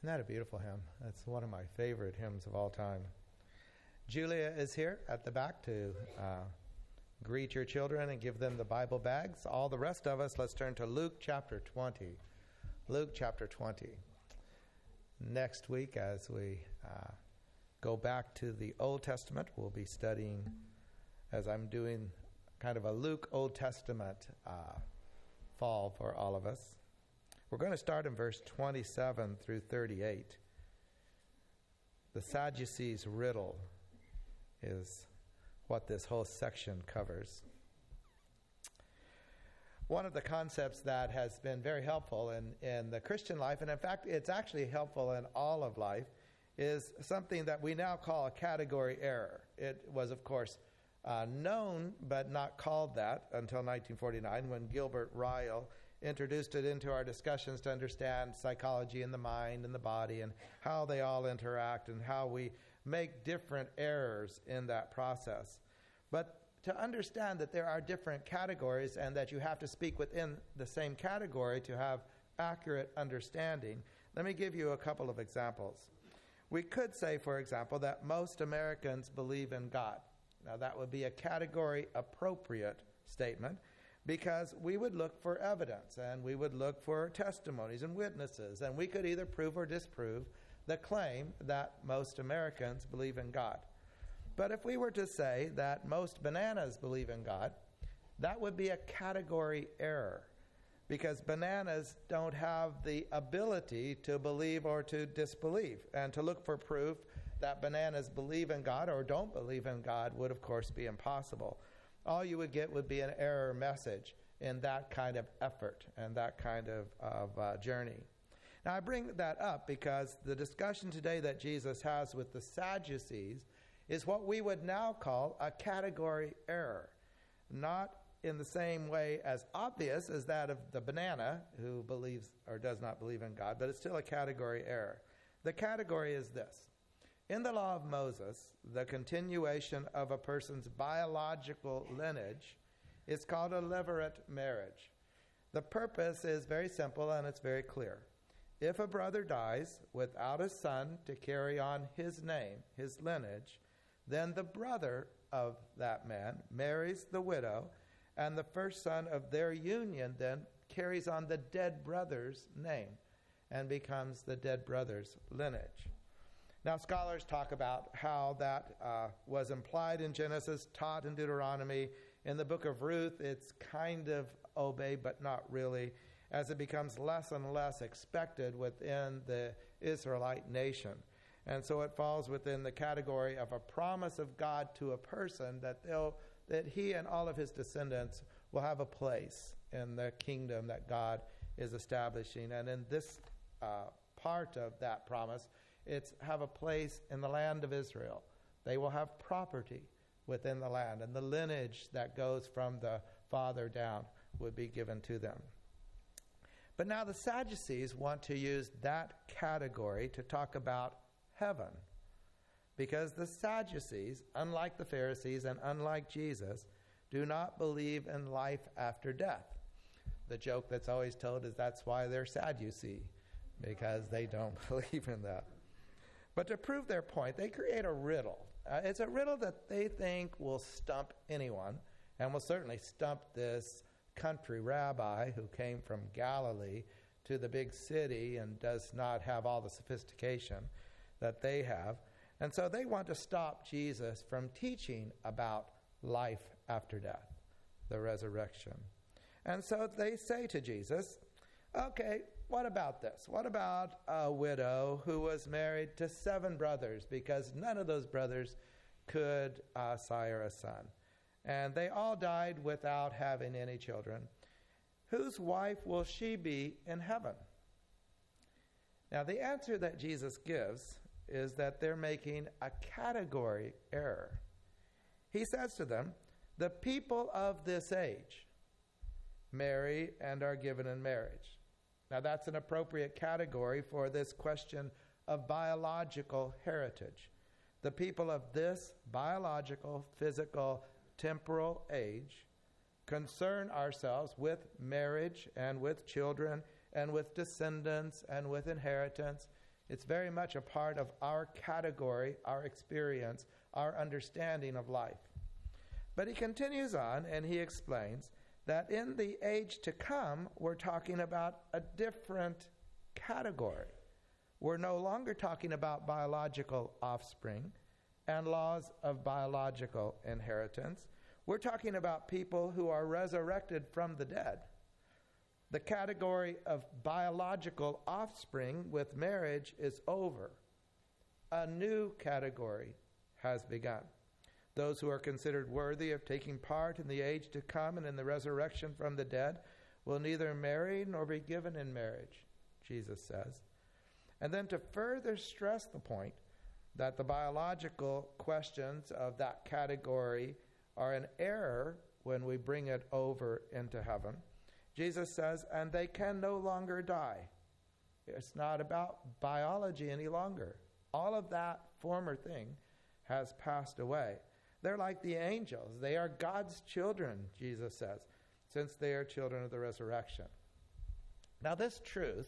Isn't that a beautiful hymn? That's one of my favorite hymns of all time. Julia is here at the back to uh, greet your children and give them the Bible bags. All the rest of us, let's turn to Luke chapter 20. Luke chapter 20. Next week, as we uh, go back to the Old Testament, we'll be studying, as I'm doing kind of a Luke Old Testament uh, fall for all of us. We're going to start in verse 27 through 38. The Sadducees' riddle is what this whole section covers. One of the concepts that has been very helpful in, in the Christian life, and in fact, it's actually helpful in all of life, is something that we now call a category error. It was, of course, uh, known but not called that until 1949 when Gilbert Ryle introduced it into our discussions to understand psychology and the mind and the body and how they all interact and how we make different errors in that process. But to understand that there are different categories and that you have to speak within the same category to have accurate understanding, let me give you a couple of examples. We could say, for example, that most Americans believe in God. Now, that would be a category appropriate statement because we would look for evidence and we would look for testimonies and witnesses, and we could either prove or disprove the claim that most Americans believe in God. But if we were to say that most bananas believe in God, that would be a category error because bananas don't have the ability to believe or to disbelieve. And to look for proof that bananas believe in God or don't believe in God would, of course, be impossible all you would get would be an error message in that kind of effort and that kind of, of uh, journey. Now, I bring that up because the discussion today that Jesus has with the Sadducees is what we would now call a category error. Not in the same way as obvious as that of the banana who believes or does not believe in God, but it's still a category error. The category is this in the law of Moses, the continuation of a person's biological lineage is called a levirate marriage. The purpose is very simple and it's very clear. If a brother dies without a son to carry on his name, his lineage, then the brother of that man marries the widow, and the first son of their union then carries on the dead brother's name and becomes the dead brother's lineage. Now, scholars talk about how that uh, was implied in Genesis, taught in Deuteronomy. In the book of Ruth, it's kind of obey, but not really, as it becomes less and less expected within the Israelite nation. And so it falls within the category of a promise of God to a person that, they'll, that he and all of his descendants will have a place in the kingdom that God is establishing. And in this uh, part of that promise, it's have a place in the land of Israel. They will have property within the land, and the lineage that goes from the father down would be given to them. But now the Sadducees want to use that category to talk about heaven. Because the Sadducees, unlike the Pharisees and unlike Jesus, do not believe in life after death. The joke that's always told is that's why they're sad, you see, because they don't believe in that. But to prove their point, they create a riddle. Uh, it's a riddle that they think will stump anyone, and will certainly stump this country rabbi who came from Galilee to the big city and does not have all the sophistication that they have. And so they want to stop Jesus from teaching about life after death, the resurrection. And so they say to Jesus, Okay, what about this? What about a widow who was married to seven brothers because none of those brothers could uh, sire a son? And they all died without having any children. Whose wife will she be in heaven? Now, the answer that Jesus gives is that they're making a category error. He says to them, The people of this age marry and are given in marriage. Now, that's an appropriate category for this question of biological heritage. The people of this biological, physical, temporal age concern ourselves with marriage and with children and with descendants and with inheritance, It's very much a part of our category, our experience, our understanding of life. But he continues on and he explains that in the age to come, we're talking about a different category. We're no longer talking about biological offspring and laws of biological inheritance. We're talking about people who are resurrected from the dead. The category of biological offspring with marriage is over. A new category has begun. Those who are considered worthy of taking part in the age to come and in the resurrection from the dead will neither marry nor be given in marriage, Jesus says. And then to further stress the point that the biological questions of that category are an error when we bring it over into heaven, Jesus says, and they can no longer die. It's not about biology any longer. All of that former thing has passed away. They're like the angels. They are God's children, Jesus says, since they are children of the resurrection. Now, this truth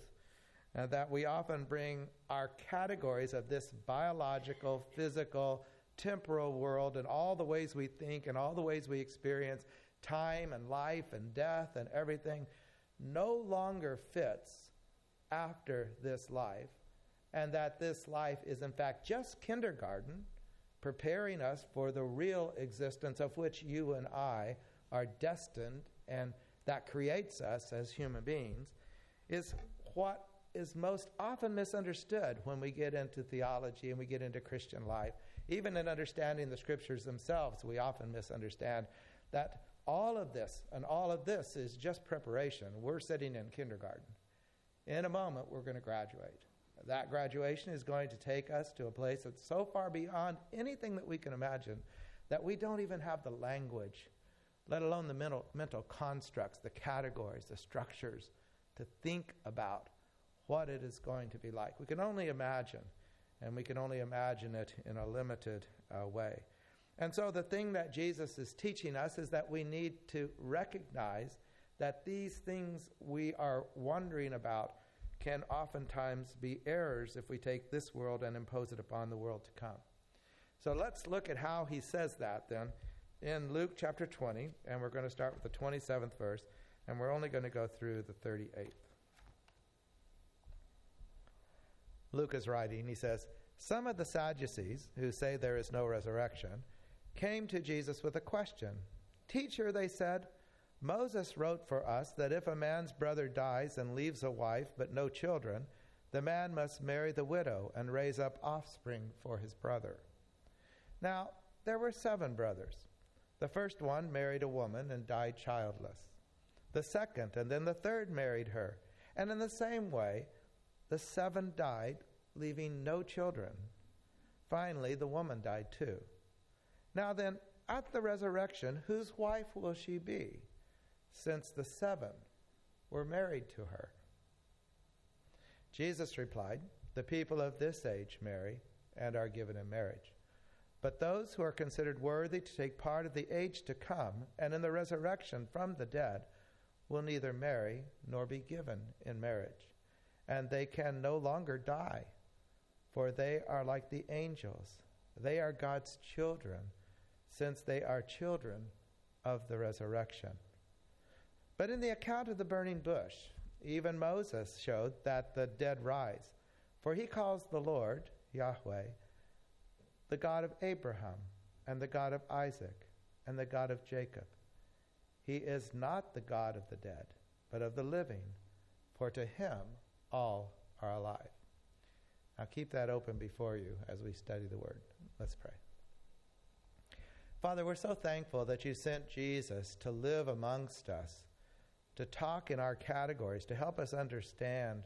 uh, that we often bring our categories of this biological, physical, temporal world and all the ways we think and all the ways we experience time and life and death and everything no longer fits after this life, and that this life is in fact just kindergarten, preparing us for the real existence of which you and I are destined and that creates us as human beings, is what is most often misunderstood when we get into theology and we get into Christian life. Even in understanding the scriptures themselves, we often misunderstand that all of this and all of this is just preparation. We're sitting in kindergarten. In a moment, we're going to graduate. That graduation is going to take us to a place that's so far beyond anything that we can imagine that we don't even have the language, let alone the mental, mental constructs, the categories, the structures to think about what it is going to be like. We can only imagine, and we can only imagine it in a limited uh, way. And so, the thing that Jesus is teaching us is that we need to recognize that these things we are wondering about can oftentimes be errors if we take this world and impose it upon the world to come. So, let's look at how he says that then in Luke chapter 20, and we're going to start with the 27th verse, and we're only going to go through the 38th. Luke is writing, he says, Some of the Sadducees, who say there is no resurrection, came to Jesus with a question. Teacher, they said, Moses wrote for us that if a man's brother dies and leaves a wife but no children, the man must marry the widow and raise up offspring for his brother. Now, there were seven brothers. The first one married a woman and died childless. The second and then the third married her. And in the same way, the seven died, leaving no children. Finally, the woman died too. Now then, at the resurrection, whose wife will she be, since the seven were married to her? Jesus replied, The people of this age marry and are given in marriage. But those who are considered worthy to take part of the age to come and in the resurrection from the dead will neither marry nor be given in marriage and they can no longer die, for they are like the angels. They are God's children, since they are children of the resurrection. But in the account of the burning bush, even Moses showed that the dead rise, for he calls the Lord, Yahweh, the God of Abraham, and the God of Isaac, and the God of Jacob. He is not the God of the dead, but of the living, for to him all are alive. Now keep that open before you as we study the Word. Let's pray. Father, we're so thankful that you sent Jesus to live amongst us, to talk in our categories, to help us understand,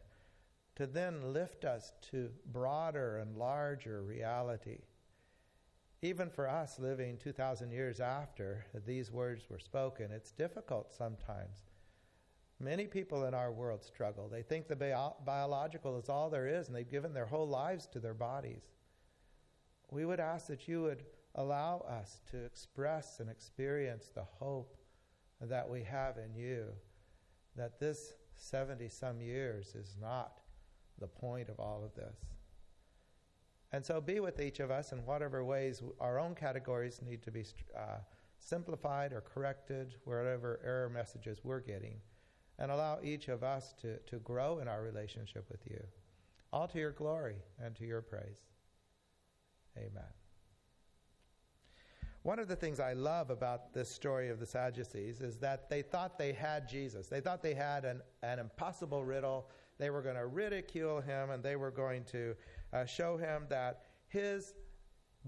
to then lift us to broader and larger reality. Even for us living 2,000 years after these words were spoken, it's difficult sometimes Many people in our world struggle. They think the bio- biological is all there is, and they've given their whole lives to their bodies. We would ask that you would allow us to express and experience the hope that we have in you, that this 70 some years is not the point of all of this, And so be with each of us in whatever ways our own categories need to be uh, simplified or corrected, wherever error messages we're getting, and allow each of us to, to grow in our relationship with you, all to your glory and to your praise. Amen. One of the things I love about this story of the Sadducees is that they thought they had Jesus. They thought they had an, an impossible riddle. They were going to ridicule him and they were going to uh, show him that his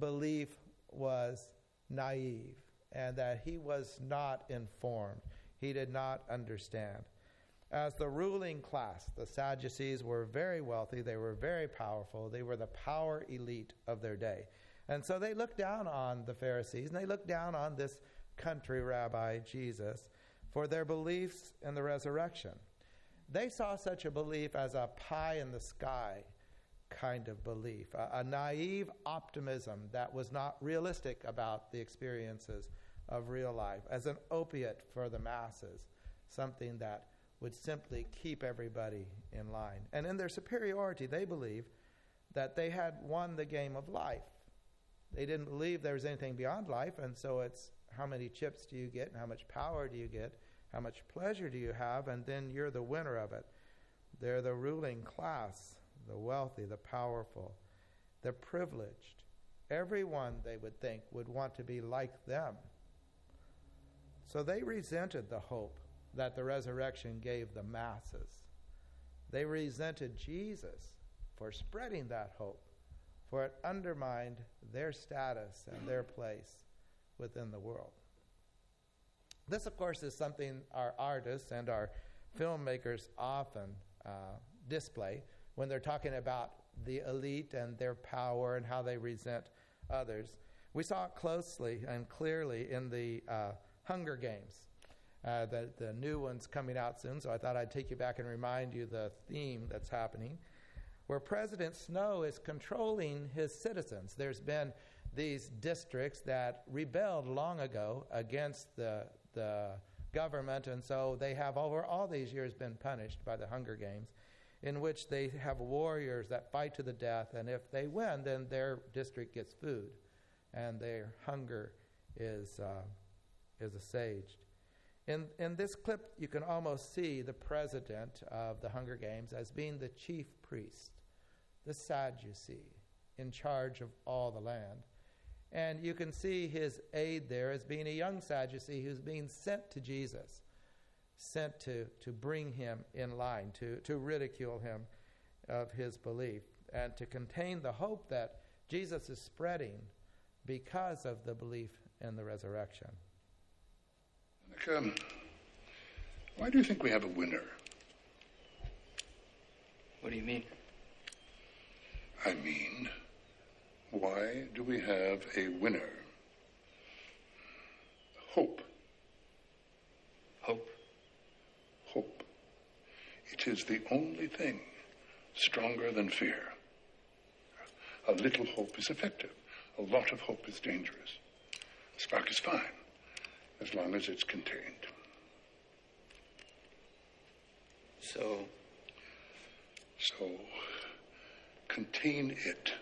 belief was naive and that he was not informed. He did not understand. As the ruling class, the Sadducees were very wealthy, they were very powerful, they were the power elite of their day. And so they looked down on the Pharisees and they looked down on this country rabbi, Jesus, for their beliefs in the resurrection. They saw such a belief as a pie in the sky kind of belief, a, a naive optimism that was not realistic about the experiences of real life, as an opiate for the masses, something that would simply keep everybody in line. And in their superiority, they believed that they had won the game of life they didn't believe there was anything beyond life, and so it's how many chips do you get and how much power do you get, how much pleasure do you have, and then you're the winner of it. They're the ruling class, the wealthy, the powerful, the privileged. Everyone, they would think, would want to be like them. So they resented the hope that the resurrection gave the masses. They resented Jesus for spreading that hope for it undermined their status and their place within the world. This, of course, is something our artists and our filmmakers often uh, display when they're talking about the elite and their power and how they resent others. We saw it closely and clearly in the uh, Hunger Games. Uh, the, the new one's coming out soon, so I thought I'd take you back and remind you the theme that's happening where President Snow is controlling his citizens. There's been these districts that rebelled long ago against the, the government, and so they have over all these years been punished by the Hunger Games, in which they have warriors that fight to the death, and if they win, then their district gets food, and their hunger is, uh, is assuaged. In, in this clip, you can almost see the president of the Hunger Games as being the chief priest the Sadducee, in charge of all the land. And you can see his aide there as being a young Sadducee who's being sent to Jesus, sent to, to bring him in line, to, to ridicule him of his belief, and to contain the hope that Jesus is spreading because of the belief in the resurrection. Um, why do you think we have a winner? What do you mean? I mean, why do we have a winner? Hope. Hope? Hope. It is the only thing stronger than fear. A little hope is effective. A lot of hope is dangerous. A spark is fine as long as it's contained. So? So, contain it.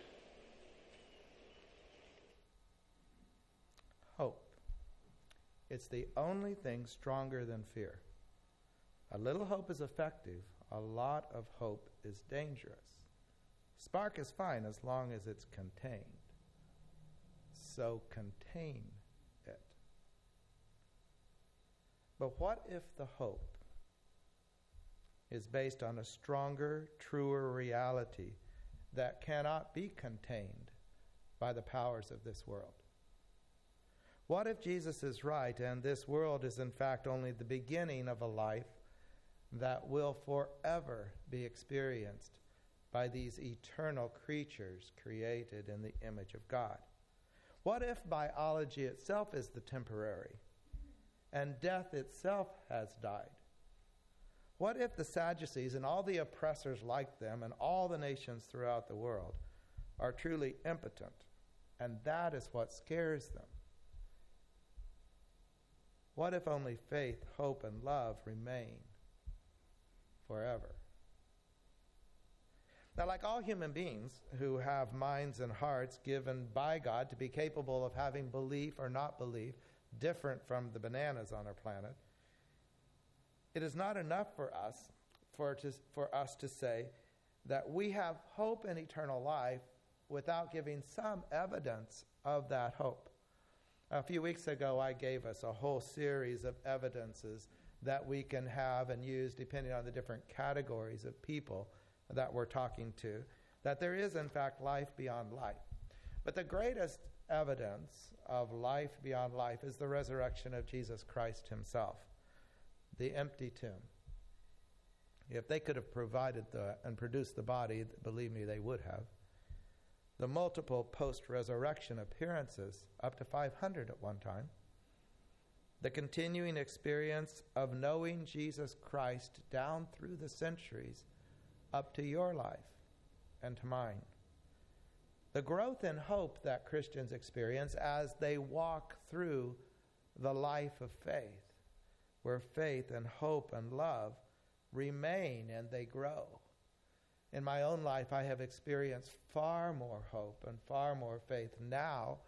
Hope. It's the only thing stronger than fear. A little hope is effective, a lot of hope is dangerous. Spark is fine as long as it's contained. So contain it. But what if the hope is based on a stronger, truer reality that cannot be contained by the powers of this world? What if Jesus is right and this world is in fact only the beginning of a life that will forever be experienced by these eternal creatures created in the image of God? What if biology itself is the temporary and death itself has died? What if the Sadducees and all the oppressors like them and all the nations throughout the world are truly impotent, and that is what scares them? What if only faith, hope, and love remain forever? Now, like all human beings who have minds and hearts given by God to be capable of having belief or not belief, different from the bananas on our planet, it is not enough for us for, to, for us to say that we have hope in eternal life without giving some evidence of that hope. A few weeks ago, I gave us a whole series of evidences that we can have and use depending on the different categories of people that we're talking to, that there is, in fact, life beyond life. But the greatest evidence of life beyond life is the resurrection of Jesus Christ himself, the empty tomb. If they could have provided the, and produced the body, believe me, they would have. The multiple post resurrection appearances, up to 500 at one time. The continuing experience of knowing Jesus Christ down through the centuries up to your life and to mine. The growth in hope that Christians experience as they walk through the life of faith, where faith and hope and love remain and they grow. In my own life, I have experienced far more hope and far more faith now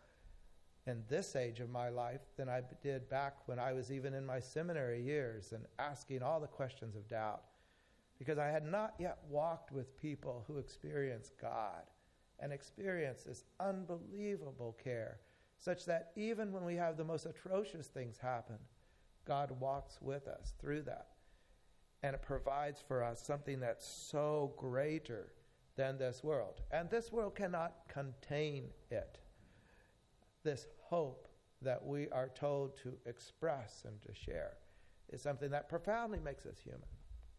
in this age of my life than I did back when I was even in my seminary years and asking all the questions of doubt because I had not yet walked with people who experienced God and experienced this unbelievable care, such that even when we have the most atrocious things happen, God walks with us through that. And it provides for us something that's so greater than this world. And this world cannot contain it. This hope that we are told to express and to share is something that profoundly makes us human.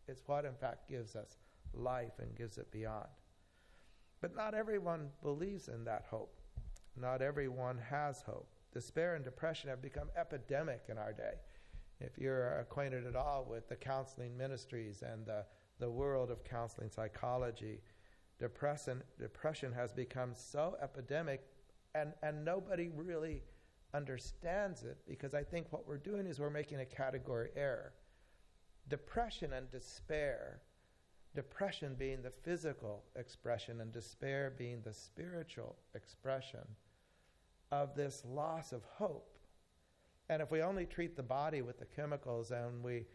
It's what, in fact, gives us life and gives it beyond. But not everyone believes in that hope. Not everyone has hope. Despair and depression have become epidemic in our day. If you're acquainted at all with the counseling ministries and the, the world of counseling psychology, depression, depression has become so epidemic, and, and nobody really understands it because I think what we're doing is we're making a category error depression and despair, depression being the physical expression and despair being the spiritual expression of this loss of hope. And if we only treat the body with the chemicals and we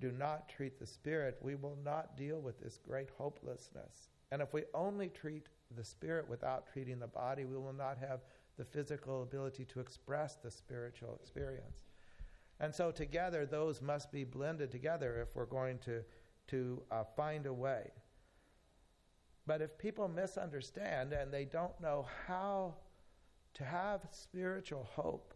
do not treat the spirit, we will not deal with this great hopelessness. And if we only treat the spirit without treating the body, we will not have the physical ability to express the spiritual experience. And so together, those must be blended together if we're going to, to uh, find a way. But if people misunderstand and they don't know how to have spiritual hope,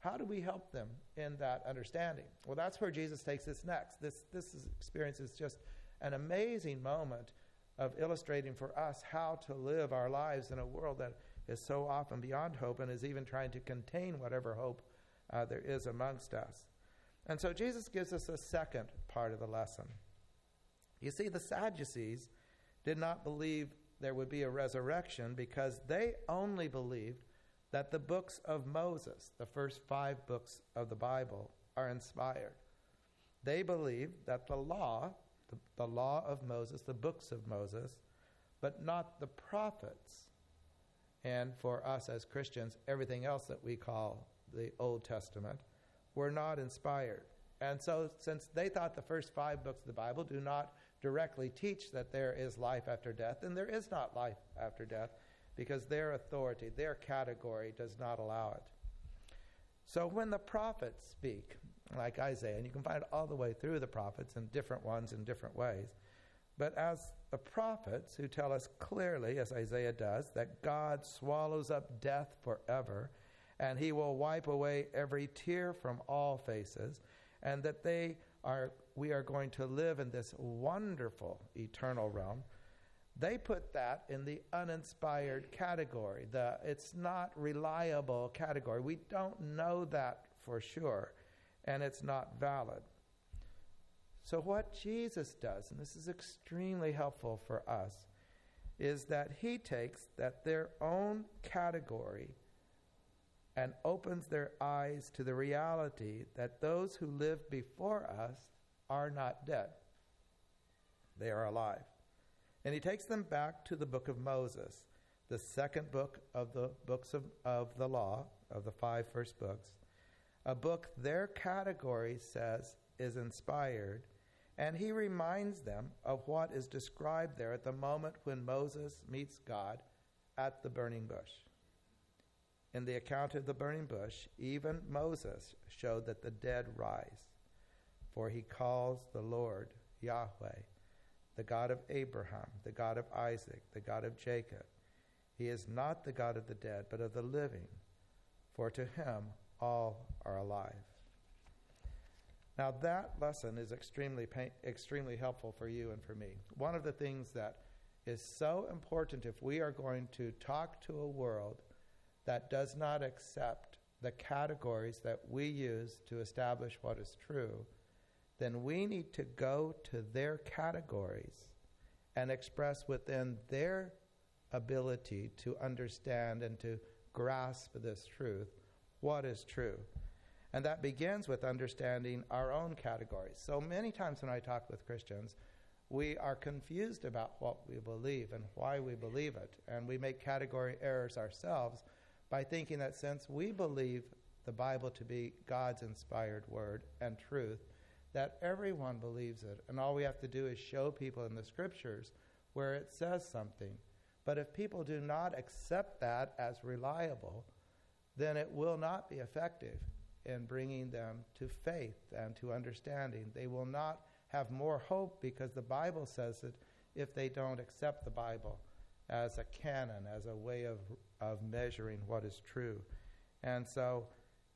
how do we help them in that understanding? Well, that's where Jesus takes us next. This, this is, experience is just an amazing moment of illustrating for us how to live our lives in a world that is so often beyond hope and is even trying to contain whatever hope uh, there is amongst us. And so Jesus gives us a second part of the lesson. You see, the Sadducees did not believe there would be a resurrection because they only believed that the books of Moses, the first five books of the Bible, are inspired. They believed that the law, the, the law of Moses, the books of Moses, but not the prophets, and for us as Christians, everything else that we call the Old Testament, were not inspired. And so, since they thought the first five books of the Bible do not directly teach that there is life after death, then there is not life after death because their authority, their category does not allow it. So, when the prophets speak, like Isaiah, and you can find it all the way through the prophets and different ones in different ways, but as the prophets who tell us clearly, as Isaiah does, that God swallows up death forever and he will wipe away every tear from all faces, and that they are we are going to live in this wonderful eternal realm. They put that in the uninspired category. The it's not reliable category. We don't know that for sure, and it's not valid. So what Jesus does, and this is extremely helpful for us, is that he takes that their own category and opens their eyes to the reality that those who lived before us are not dead. They are alive. And he takes them back to the book of Moses, the second book of the books of, of the law, of the five first books, a book their category says is inspired. And he reminds them of what is described there at the moment when Moses meets God at the burning bush. In the account of the burning bush, even Moses showed that the dead rise, for he calls the Lord Yahweh, the God of Abraham, the God of Isaac, the God of Jacob. He is not the God of the dead, but of the living, for to him all are alive. Now, that lesson is extremely, pain, extremely helpful for you and for me. One of the things that is so important if we are going to talk to a world that does not accept the categories that we use to establish what is true, then we need to go to their categories and express within their ability to understand and to grasp this truth what is true. And that begins with understanding our own categories. So many times when I talk with Christians, we are confused about what we believe and why we believe it. And we make category errors ourselves by thinking that since we believe the Bible to be God's inspired word and truth, that everyone believes it. And all we have to do is show people in the scriptures where it says something. But if people do not accept that as reliable, then it will not be effective in bringing them to faith and to understanding. They will not have more hope because the Bible says that if they don't accept the Bible as a canon, as a way of of measuring what is true. And so,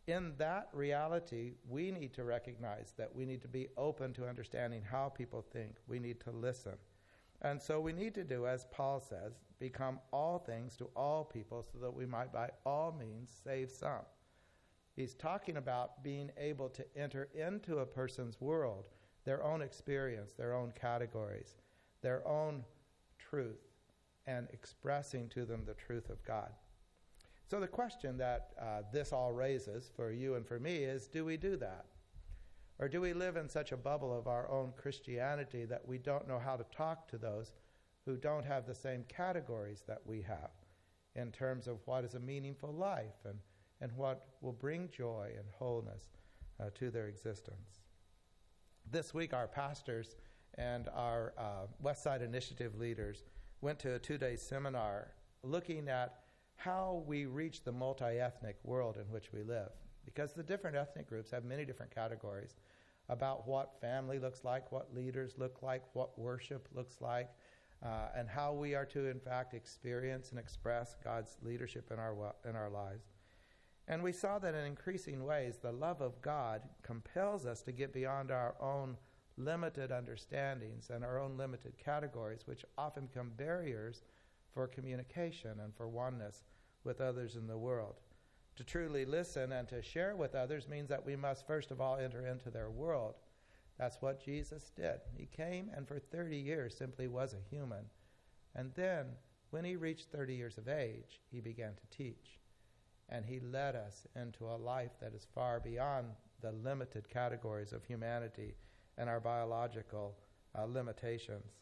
in that reality, we need to recognize that we need to be open to understanding how people think. We need to listen. And so, we need to do, as Paul says, become all things to all people so that we might by all means save some. He's talking about being able to enter into a person's world, their own experience, their own categories, their own truth and expressing to them the truth of God. So, the question that uh, this all raises for you and for me is do we do that? Or do we live in such a bubble of our own Christianity that we don't know how to talk to those who don't have the same categories that we have in terms of what is a meaningful life and, and what will bring joy and wholeness uh, to their existence? This week, our pastors and our uh, Westside Initiative leaders went to a two day seminar looking at how we reach the multi ethnic world in which we live. Because the different ethnic groups have many different categories about what family looks like, what leaders look like, what worship looks like, uh, and how we are to, in fact, experience and express God's leadership in our, in our lives. And we saw that in increasing ways, the love of God compels us to get beyond our own limited understandings and our own limited categories, which often become barriers for communication and for oneness with others in the world. To truly listen and to share with others means that we must first of all enter into their world. That's what Jesus did. He came and for 30 years simply was a human. And then, when he reached 30 years of age, he began to teach. And he led us into a life that is far beyond the limited categories of humanity and our biological uh, limitations.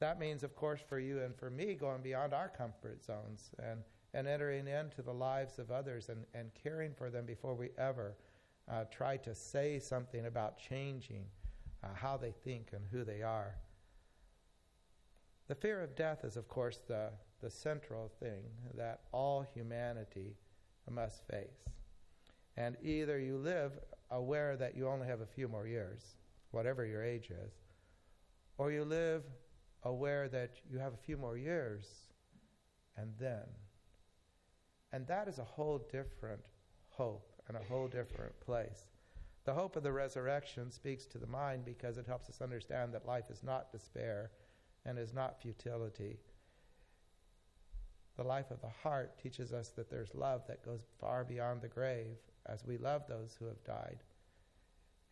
That means, of course, for you and for me, going beyond our comfort zones and, and entering into the lives of others and, and caring for them before we ever uh, try to say something about changing uh, how they think and who they are. The fear of death is, of course, the, the central thing that all humanity must face. And either you live aware that you only have a few more years, whatever your age is, or you live aware that you have a few more years and then. And that is a whole different hope and a whole different place. The hope of the resurrection speaks to the mind because it helps us understand that life is not despair and is not futility. The life of the heart teaches us that there's love that goes far beyond the grave as we love those who have died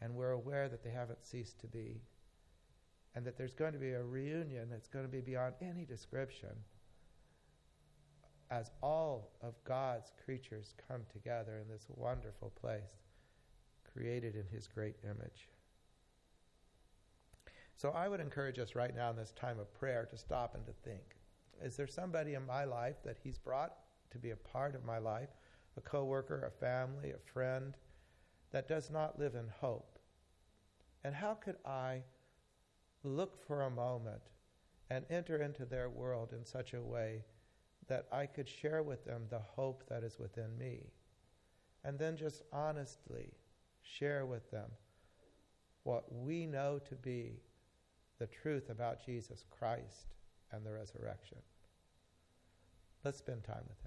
and we're aware that they haven't ceased to be, and that there's going to be a reunion that's going to be beyond any description as all of God's creatures come together in this wonderful place created in His great image. So I would encourage us right now in this time of prayer to stop and to think. Is there somebody in my life that he's brought to be a part of my life, a coworker, a family, a friend that does not live in hope? And how could I look for a moment and enter into their world in such a way that I could share with them the hope that is within me? And then just honestly share with them what we know to be the truth about Jesus Christ and the resurrection. Let's spend time with him.